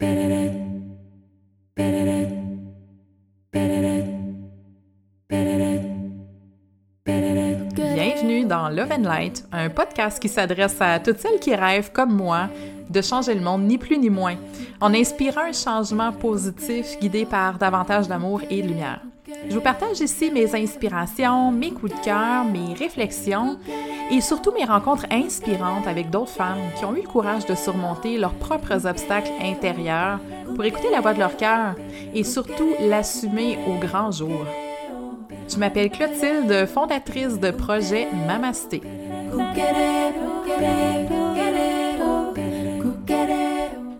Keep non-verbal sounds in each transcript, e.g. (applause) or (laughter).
Bienvenue dans Love and Light, un podcast qui s'adresse à toutes celles qui rêvent, comme moi, de changer le monde, ni plus ni moins, en inspirant un changement positif guidé par davantage d'amour et de lumière. Je vous partage ici mes inspirations, mes coups de cœur, mes réflexions et surtout mes rencontres inspirantes avec d'autres femmes qui ont eu le courage de surmonter leurs propres obstacles intérieurs pour écouter la voix de leur cœur et surtout l'assumer au grand jour. Je m'appelle Clotilde, fondatrice de projet Mamasté.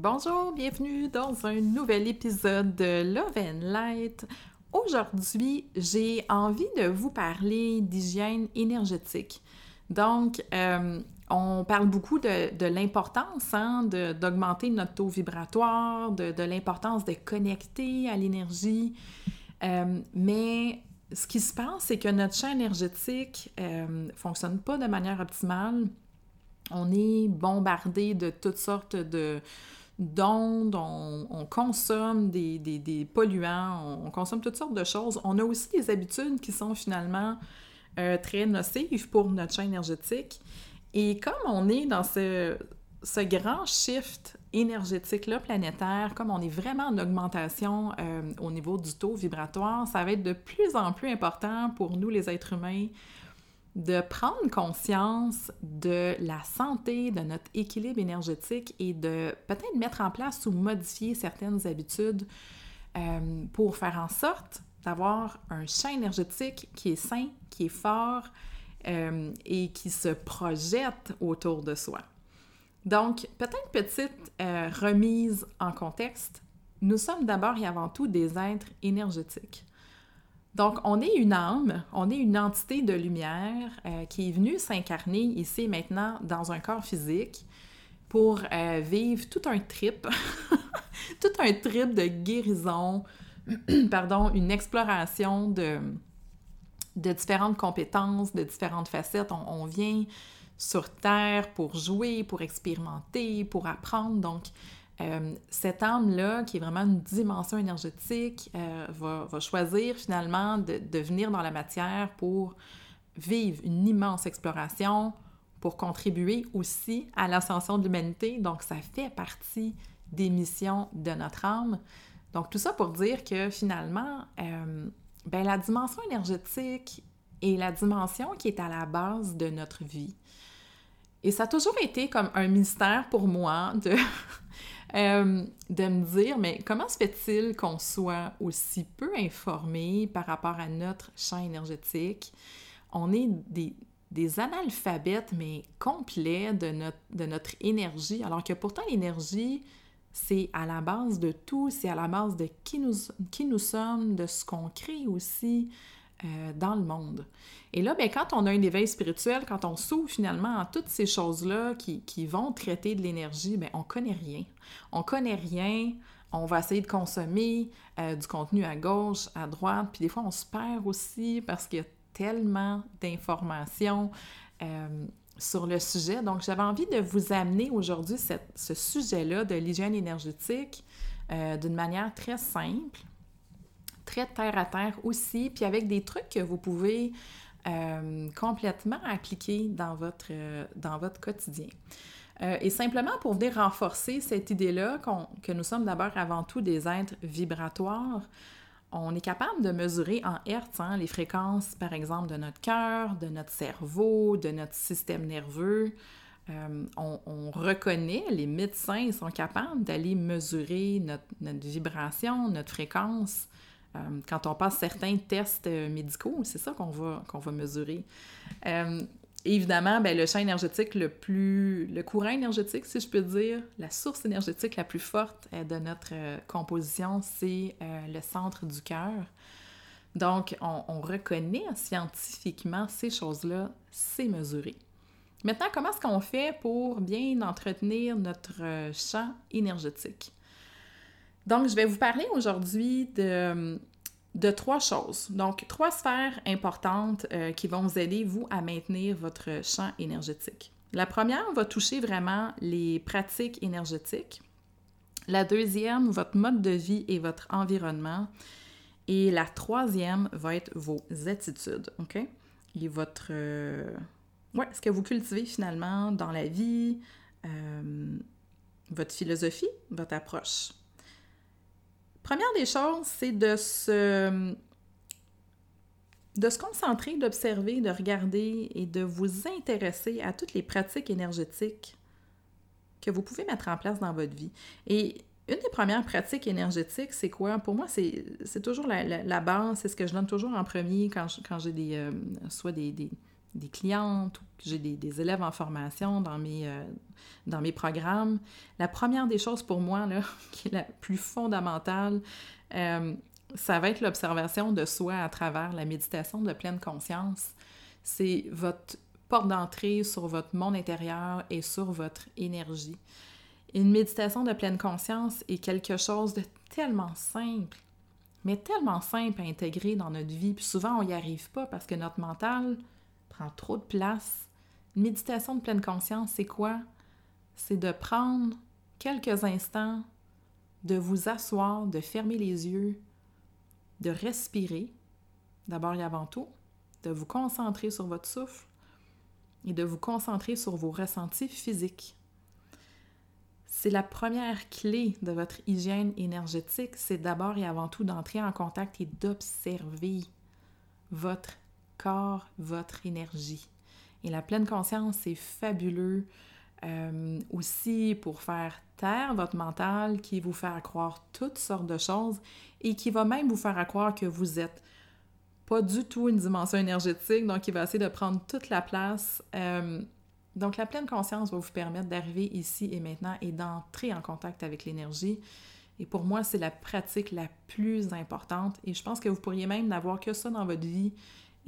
Bonjour, bienvenue dans un nouvel épisode de Love and Light. Aujourd'hui, j'ai envie de vous parler d'hygiène énergétique. Donc, euh, on parle beaucoup de, l'importance hein, d'augmenter notre taux vibratoire, de, l'importance de connecter à l'énergie. Euh, mais ce qui se passe, c'est que notre champ énergétique ne euh, fonctionne pas de manière optimale. On est bombardé de toutes sortes de, d'ondes, on, consomme des, polluants, on, consomme toutes sortes de choses. On a aussi des habitudes qui sont finalement euh, très nocives pour notre champ énergétique. Et comme on est dans ce, grand shift énergétique-là planétaire, comme on est vraiment en augmentation euh, au niveau du taux vibratoire, ça va être de plus en plus important pour nous les êtres humains de prendre conscience de la santé, de notre équilibre énergétique et de peut-être mettre en place ou modifier certaines habitudes euh, pour faire en sorte d'avoir un champ énergétique qui est sain, qui est fort euh, et qui se projette autour de soi. Donc, peut-être petite euh, remise en contexte. Nous sommes d'abord et avant tout des êtres énergétiques. Donc, on est une âme, on est une entité de lumière euh, qui est venue s'incarner ici maintenant dans un corps physique pour euh, vivre tout un trip, (laughs) tout un trip de guérison, (clears throat) pardon, une exploration de, différentes compétences, de différentes facettes. On, on, vient sur Terre pour jouer, pour expérimenter, pour apprendre. Donc, euh, cette âme-là, qui est vraiment une dimension énergétique, euh, va, choisir finalement de, venir dans la matière pour vivre une immense exploration, pour contribuer aussi à l'ascension de l'humanité. Donc, ça fait partie des missions de notre âme. Donc, tout ça pour dire que finalement, euh, ben, la dimension énergétique est la dimension qui est à la base de notre vie. Et ça a toujours été comme un mystère pour moi de Euh, de me dire, mais comment se fait-il qu'on soit aussi peu informé par rapport à notre champ énergétique? On est des, analphabètes, mais complets de notre, de notre énergie, alors que pourtant l'énergie, c'est à la base de tout, c'est à la base de qui nous, qui nous sommes, de ce qu'on crée aussi, euh, dans le monde. Et là, bien, quand on a un éveil spirituel, quand on s'ouvre finalement à toutes ces choses-là qui, vont traiter de l'énergie, bien, on connaît rien. On connaît rien, on va essayer de consommer euh, du contenu à gauche, à droite, puis des fois on se perd aussi parce qu'il y a tellement d'informations euh, sur le sujet. Donc j'avais envie de vous amener aujourd'hui ce sujet-là de l'hygiène énergétique d'une manière très simple, très terre à terre aussi, puis avec des trucs que vous pouvez euh, complètement appliquer dans votre, euh, dans votre quotidien. Euh, et simplement pour venir renforcer cette idée-là que nous sommes d'abord avant tout des êtres vibratoires, on est capable de mesurer en hertz hein, les fréquences, par exemple, de notre cœur, de notre cerveau, de notre système nerveux. on, on, reconnaît, les médecins sont capables d'aller mesurer notre, vibration, notre fréquence quand on passe certains tests euh, médicaux, c'est ça qu'on va, va mesurer. Euh, évidemment, ben, le champ énergétique le plus... le courant énergétique, si je peux dire, la source énergétique la plus forte de notre composition, c'est le centre du cœur. Donc, on, reconnaît scientifiquement ces choses-là, c'est mesuré. Maintenant, comment est-ce qu'on fait pour bien entretenir notre champ énergétique? Donc, je vais vous parler aujourd'hui de, de, trois choses. Donc, trois sphères importantes euh, qui vont vous aider, vous, à maintenir votre champ énergétique. La première va toucher vraiment les pratiques énergétiques. La deuxième, votre mode de vie et votre environnement. Et la troisième va être vos attitudes, OK? Et votre... Euh, ouais, ce que vous cultivez finalement dans la vie, euh, votre philosophie, votre approche. Première des choses, c'est de se... de se concentrer, d'observer, de regarder et de vous intéresser à toutes les pratiques énergétiques que vous pouvez mettre en place dans votre vie. Et une des premières pratiques énergétiques, c'est quoi? Pour moi, c'est toujours la, base, c'est ce que je donne toujours en premier quand, j'ai des, euh, soit des, des, clientes ou que j'ai des, élèves en formation dans mes, euh, dans mes programmes. La première des choses pour moi, (laughs) qui est la plus fondamentale, euh, ça va être l'observation de soi à travers la méditation de pleine conscience. C'est votre porte d'entrée sur votre monde intérieur et sur votre énergie. Une méditation de pleine conscience est quelque chose de tellement simple, mais tellement simple à intégrer dans notre vie. Puis souvent, on n'y arrive pas parce que notre mental prend trop de place. Une méditation de pleine conscience, c'est quoi? C'est de prendre quelques instants, de vous asseoir, de fermer les yeux, de respirer, d'abord et avant tout, de vous concentrer sur votre souffle et de vous concentrer sur vos ressentis physiques. C'est la première clé de votre hygiène énergétique, c'est d'abord et avant tout d'entrer en contact et d'observer votre corps, votre énergie. Et la pleine conscience, c'est fabuleux euh, aussi pour faire taire votre mental qui vous fait croire toutes sortes de choses et qui va même vous faire croire que vous êtes pas du tout une dimension énergétique, donc il va essayer de prendre toute la place. Euh, donc, la pleine conscience va vous permettre d'arriver ici et maintenant et d'entrer en contact avec l'énergie. Et pour moi, c'est la pratique la plus importante. Et je pense que vous pourriez même n'avoir que ça dans votre vie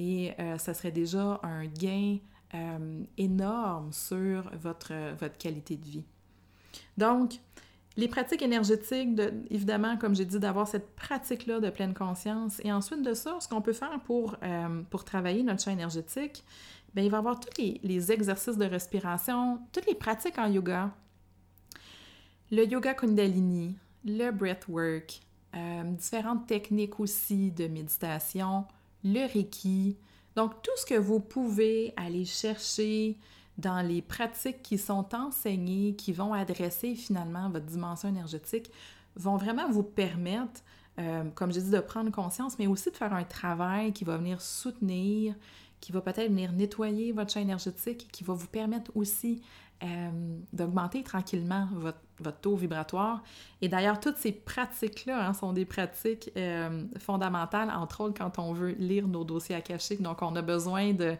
et euh, ça serait déjà un gain euh, énorme sur votre, votre qualité de vie. Donc, les pratiques énergétiques, de, évidemment, comme j'ai dit, d'avoir cette pratique-là de pleine conscience. Et ensuite de ça, ce qu'on peut faire pour, euh, pour travailler notre champ énergétique, bien, il va y avoir tous les, exercices de respiration, toutes les pratiques en yoga. Le yoga Kundalini, le breathwork, euh, différentes techniques aussi de méditation, le Reiki. Donc, tout ce que vous pouvez aller chercher dans les pratiques qui sont enseignées, qui vont adresser finalement votre dimension énergétique, vont vraiment vous permettre, euh, comme j'ai dit, de prendre conscience, mais aussi de faire un travail qui va venir soutenir, qui va peut-être venir nettoyer votre champ énergétique, qui va vous permettre aussi euh, d'augmenter tranquillement votre, taux vibratoire. Et d'ailleurs, toutes ces pratiques-là hein, sont des pratiques euh, fondamentales, entre autres quand on veut lire nos dossiers akashiques. Donc, on a besoin de,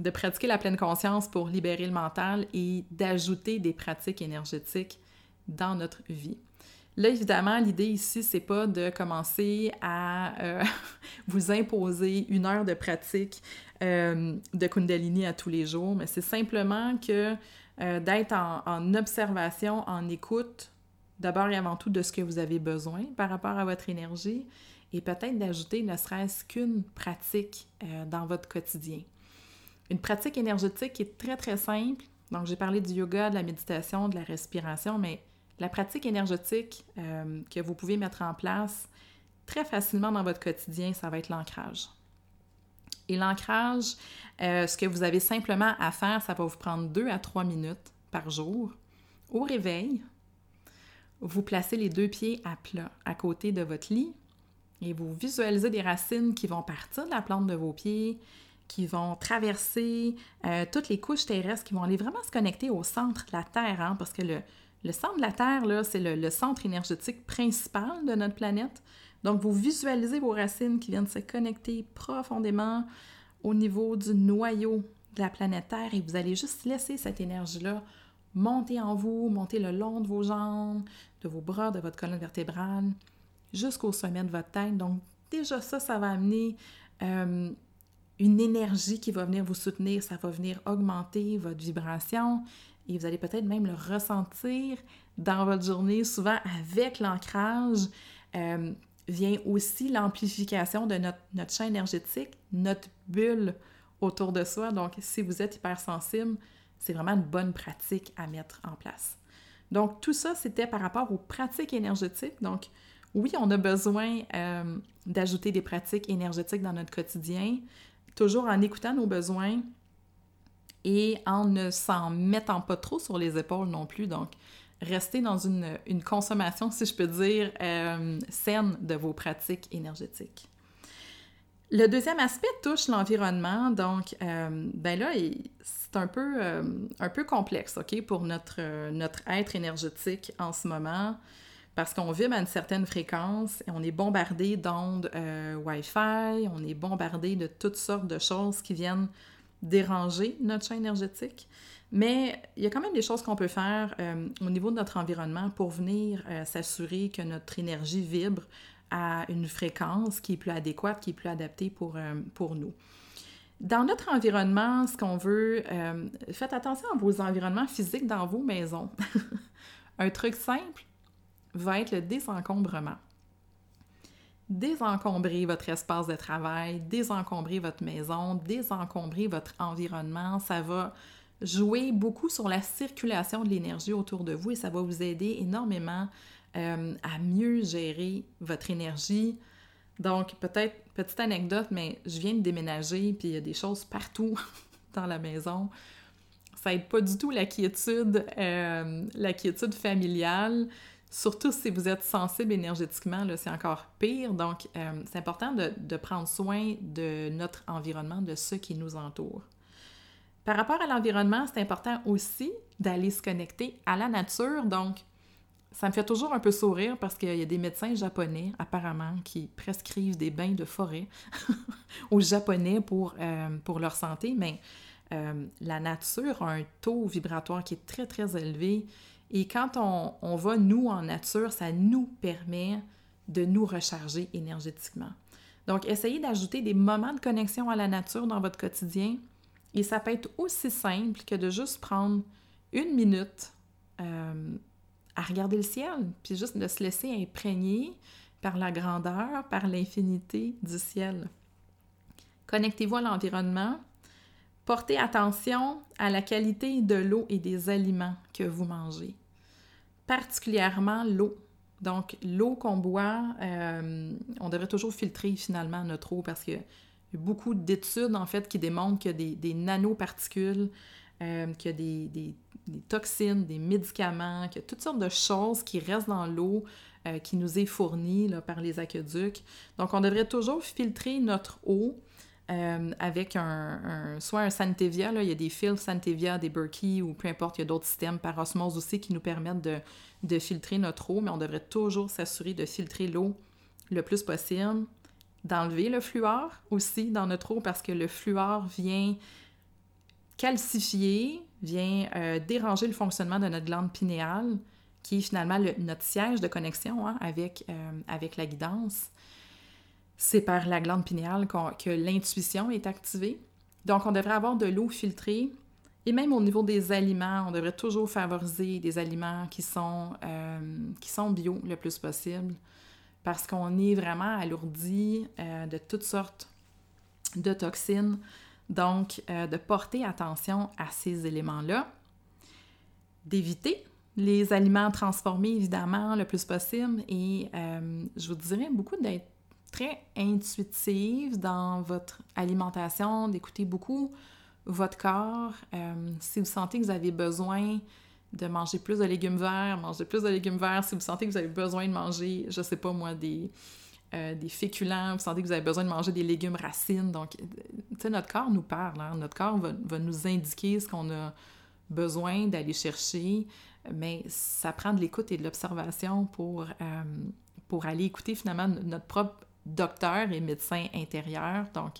de pratiquer la pleine conscience pour libérer le mental et d'ajouter des pratiques énergétiques dans notre vie. Là, évidemment, l'idée ici, c'est pas de commencer à euh, (laughs) vous imposer une heure de pratique euh, de Kundalini à tous les jours, mais c'est simplement que euh, d'être en, observation, en écoute, d'abord et avant tout de ce que vous avez besoin par rapport à votre énergie, et peut-être d'ajouter ne serait-ce qu'une pratique dans votre quotidien. Une pratique énergétique qui est très très simple. Donc, j'ai parlé du yoga, de la méditation, de la respiration, mais la pratique énergétique euh, que vous pouvez mettre en place très facilement dans votre quotidien, ça va être l'ancrage. Et l'ancrage, euh, ce que vous avez simplement à faire, ça va vous prendre deux à trois minutes par jour. Au réveil, vous placez les deux pieds à plat à côté de votre lit et vous visualisez des racines qui vont partir de la plante de vos pieds, qui vont traverser euh, toutes les couches terrestres, qui vont aller vraiment se connecter au centre de la Terre, hein, parce que le, le centre de la Terre, c'est le, centre énergétique principal de notre planète. Donc, vous visualisez vos racines qui viennent se connecter profondément au niveau du noyau de la planète Terre et vous allez juste laisser cette énergie-là monter en vous, monter le long de vos jambes, de vos bras, de votre colonne vertébrale, jusqu'au sommet de votre tête. Donc déjà ça, ça va amener euh, une énergie qui va venir vous soutenir, ça va venir augmenter votre vibration et vous allez peut-être même le ressentir dans votre journée. Souvent, avec l'ancrage, euh, vient aussi l'amplification de notre, notre champ énergétique, notre bulle autour de soi. Donc, si vous êtes hypersensible, c'est vraiment une bonne pratique à mettre en place. Donc, tout ça, c'était par rapport aux pratiques énergétiques. Donc, oui, on a besoin euh, d'ajouter des pratiques énergétiques dans notre quotidien, toujours en écoutant nos besoins et en ne s'en mettant pas trop sur les épaules non plus. Donc, rester dans une, consommation, si je peux dire, euh, saine de vos pratiques énergétiques. Le deuxième aspect touche l'environnement, donc euh, ben là, c'est un peu, un peu complexe, OK, pour notre, notre être énergétique en ce moment parce qu'on vibre à une certaine fréquence et on est bombardé d'ondes euh, Wi-Fi, on est bombardé de toutes sortes de choses qui viennent déranger notre champ énergétique. Mais il y a quand même des choses qu'on peut faire euh, au niveau de notre environnement pour venir euh, s'assurer que notre énergie vibre à une fréquence qui est plus adéquate, qui est plus adaptée pour, pour nous. Dans notre environnement, ce qu'on veut, faites attention à vos environnements physiques dans vos maisons. (laughs) Un truc simple, va être le désencombrement. Désencombrer votre espace de travail, désencombrer votre maison, désencombrer votre environnement, ça va jouer beaucoup sur la circulation de l'énergie autour de vous et ça va vous aider énormément euh, à mieux gérer votre énergie. Donc, peut-être, petite anecdote, mais je viens de déménager, puis il y a des choses partout (laughs) dans la maison. Ça aide pas du tout la quiétude, euh, la quiétude familiale. Surtout si vous êtes sensible énergétiquement, c'est encore pire. Donc, euh, c'est important de, prendre soin de notre environnement, de ceux qui nous entourent. Par rapport à l'environnement, c'est important aussi d'aller se connecter à la nature. Donc, ça me fait toujours un peu sourire parce qu'il y a des médecins japonais, apparemment, qui prescrivent des bains de forêt (laughs) aux Japonais pour, euh, pour leur santé. Mais euh, la nature a un taux vibratoire qui est très, très élevé et quand on, va, nous, en nature, ça nous permet de nous recharger énergétiquement. Donc, essayez d'ajouter des moments de connexion à la nature dans votre quotidien. Et ça peut être aussi simple que de juste prendre une minute euh, à regarder le ciel, puis juste de se laisser imprégner par la grandeur, par l'infinité du ciel. Connectez-vous à l'environnement, Portez attention à la qualité de l'eau et des aliments que vous mangez, particulièrement l'eau. Donc, l'eau qu'on boit, euh, on devrait toujours filtrer finalement notre eau parce qu'il y a beaucoup d'études en fait qui démontrent qu'il y a des, nanoparticules, euh, qu'il y a des, toxines, des médicaments, qu'il y a toutes sortes de choses qui restent dans l'eau euh, qui nous est fournie par les aqueducs. Donc, on devrait toujours filtrer notre eau euh, avec un, soit un Santevia, là, il y a des fils Santevia, des Berkey ou peu importe, il y a d'autres systèmes par osmose aussi qui nous permettent de, de filtrer notre eau, mais on devrait toujours s'assurer de filtrer l'eau le plus possible, d'enlever le fluor aussi dans notre eau parce que le fluor vient calcifier, vient euh, déranger le fonctionnement de notre glande pinéale, qui est finalement notre siège de connexion hein, avec, euh, avec la guidance c'est par la glande pinéale que l'intuition est activée. Donc, on devrait avoir de l'eau filtrée. Et même au niveau des aliments, on devrait toujours favoriser des aliments qui sont, euh, bio le plus possible parce qu'on est vraiment alourdi euh, de toutes sortes de toxines. Donc, euh, de porter attention à ces éléments-là, d'éviter les aliments transformés, évidemment, le plus possible. Et je vous dirais beaucoup d'être très intuitive dans votre alimentation, d'écouter beaucoup votre corps. Euh, si vous sentez que vous avez besoin de manger plus de légumes verts, manger plus de légumes verts. Si vous sentez que vous avez besoin de manger, je sais pas moi, des, euh, des féculents, vous sentez que vous avez besoin de manger des légumes racines. Donc, tu sais, notre corps nous parle. Hein. Notre corps va, va, nous indiquer ce qu'on a besoin d'aller chercher, mais ça prend de l'écoute et de l'observation pour, euh, pour aller écouter finalement notre propre docteur et médecin intérieur. Donc,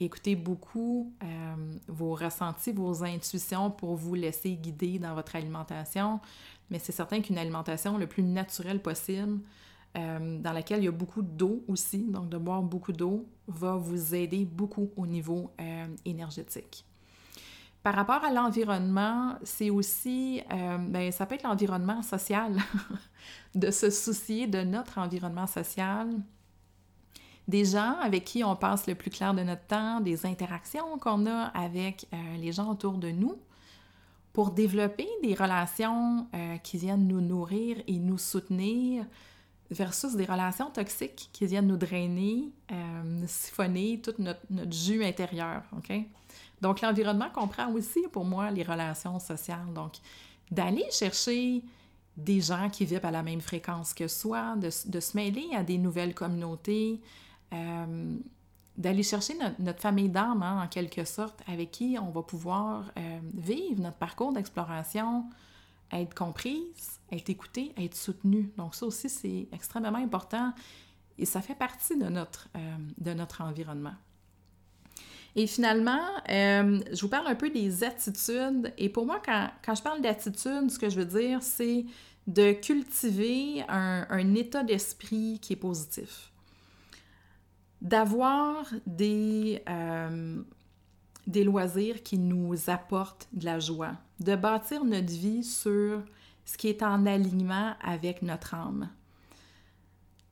écoutez beaucoup vos ressentis, vos intuitions pour vous laisser guider dans votre alimentation. Mais c'est certain qu'une alimentation le plus naturelle possible, dans laquelle il y a beaucoup d'eau aussi, donc de boire beaucoup d'eau, va vous aider beaucoup au niveau énergétique. Par rapport à l'environnement, c'est aussi, euh, ben, ça peut être l'environnement social, (laughs) de se soucier de notre environnement social, des gens avec qui on passe le plus clair de notre temps, des interactions qu'on a avec euh, les gens autour de nous, pour développer des relations euh, qui viennent nous nourrir et nous soutenir, versus des relations toxiques qui viennent nous drainer, siphonner tout notre, notre jus intérieur, OK? Donc, l'environnement comprend aussi pour moi les relations sociales. Donc, d'aller chercher des gens qui vivent à la même fréquence que soi, de, se mêler à des nouvelles communautés, euh, d'aller chercher notre, famille d'âme, hein, en quelque sorte, avec qui on va pouvoir euh, vivre notre parcours d'exploration, être comprise, être écoutée, être soutenue. Donc ça aussi, c'est extrêmement important et ça fait partie de notre, euh, de notre environnement. Et finalement, je vous parle un peu des attitudes. Et pour moi, quand, je parle d'attitude, ce que je veux dire, c'est de cultiver un, état d'esprit qui est positif. D'avoir des, euh, des loisirs qui nous apportent de la joie. De bâtir notre vie sur ce qui est en alignement avec notre âme.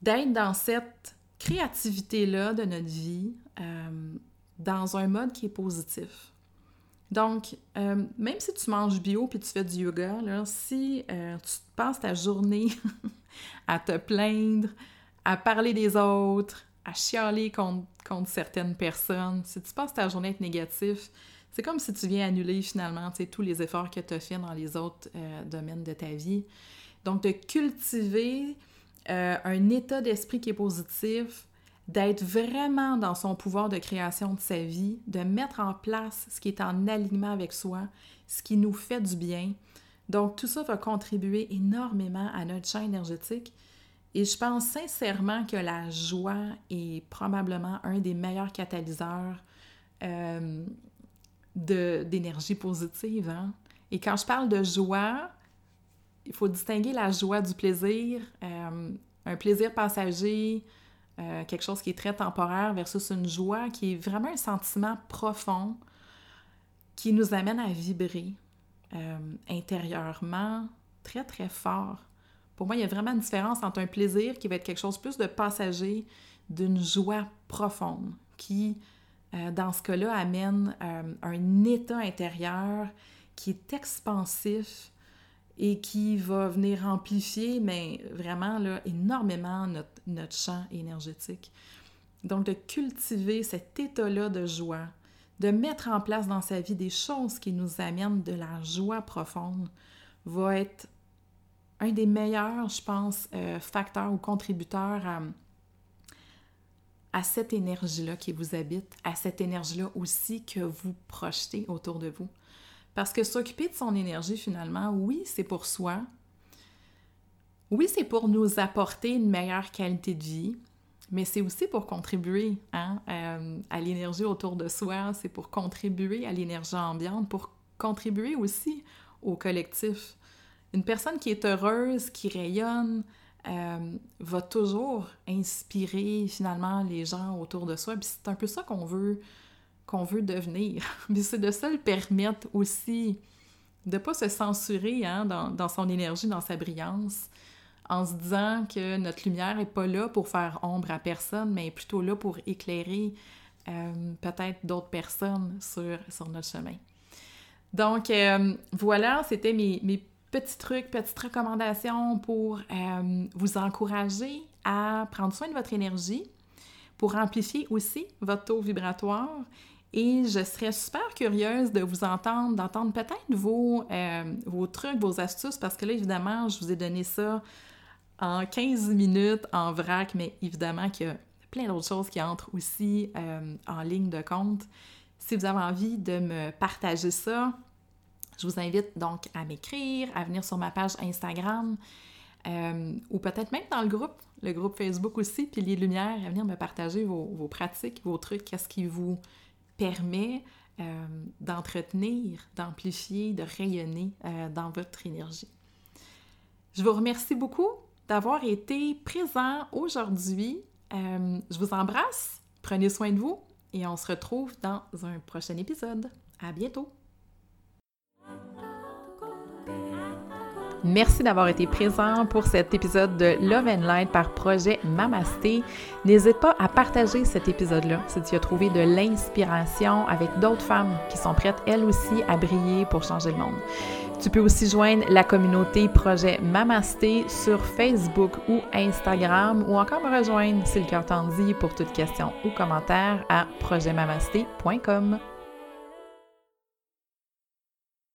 D'être dans cette créativité-là de notre vie. Euh, dans un mode qui est positif. Donc, euh, même si tu manges bio puis tu fais du yoga, si tu passes ta journée (laughs) à te plaindre, à parler des autres, à chialer contre, certaines personnes, si tu passes ta journée à être négatif, c'est comme si tu viens annuler finalement tous les efforts que tu as fait dans les autres euh, domaines de ta vie. Donc, de cultiver un état d'esprit qui est positif, d'être vraiment dans son pouvoir de création de sa vie, de mettre en place ce qui est en alignement avec soi, ce qui nous fait du bien. Donc tout ça va contribuer énormément à notre champ énergétique. Et je pense sincèrement que la joie est probablement un des meilleurs catalyseurs euh, d'énergie positive. Hein. Et quand je parle de joie, il faut distinguer la joie du plaisir. Euh, un plaisir passager, euh, quelque chose qui est très temporaire versus une joie qui est vraiment un sentiment profond qui nous amène à vibrer intérieurement très très fort. Pour moi, il y a vraiment une différence entre un plaisir qui va être quelque chose plus de passager, d'une joie profonde qui, euh, dans ce cas-là, amène un état intérieur qui est expansif, et qui va venir amplifier, mais vraiment là, énormément notre, notre champ énergétique. Donc, de cultiver cet état-là de joie, de mettre en place dans sa vie des choses qui nous amènent de la joie profonde, va être un des meilleurs, je pense, euh, facteurs ou contributeurs à, cette énergie-là qui vous habite, à cette énergie-là aussi que vous projetez autour de vous. Parce que s'occuper de son énergie, finalement, oui, c'est pour soi. Oui, c'est pour nous apporter une meilleure qualité de vie, mais c'est aussi pour contribuer hein, euh, à l'énergie autour de soi, c'est pour contribuer à l'énergie ambiante, pour contribuer aussi au collectif. Une personne qui est heureuse, qui rayonne, euh, va toujours inspirer finalement les gens autour de soi. Puis c'est un peu ça qu'on veut qu'on veut devenir. (laughs) Mais c'est de se le permettre aussi, de ne pas se censurer hein, dans, son énergie, dans sa brillance, en se disant que notre lumière n'est pas là pour faire ombre à personne, mais plutôt là pour éclairer euh, peut-être d'autres personnes sur, sur notre chemin. Donc euh, voilà, c'était mes, mes, petits trucs, petites recommandations pour euh, vous encourager à prendre soin de votre énergie, pour amplifier aussi votre taux vibratoire et je serais super curieuse de vous entendre, d'entendre peut-être vos, euh, trucs, vos astuces, parce que là, évidemment, je vous ai donné ça en 15 minutes en vrac, mais évidemment qu'il y a plein d'autres choses qui entrent aussi euh, en ligne de compte. Si vous avez envie de me partager ça, je vous invite donc à m'écrire, à venir sur ma page Instagram euh, ou peut-être même dans le groupe, le groupe Facebook aussi, puis les Lumières, à venir me partager vos, pratiques, vos trucs, qu'est-ce qui vous permet euh, d'entretenir, d'amplifier, de rayonner euh, dans votre énergie. Je vous remercie beaucoup d'avoir été présent aujourd'hui. Je vous embrasse, prenez soin de vous et on se retrouve dans un prochain épisode. À bientôt! Merci d'avoir été présent pour cet épisode de Love and Light par projet Mamasté. N'hésite pas à partager cet épisode-là si tu as trouvé de l'inspiration avec d'autres femmes qui sont prêtes elles aussi à briller pour changer le monde. Tu peux aussi joindre la communauté projet Mamasté sur Facebook ou Instagram ou encore me rejoindre si le cœur t'en dit pour toute question ou commentaire à projetmamasté.com.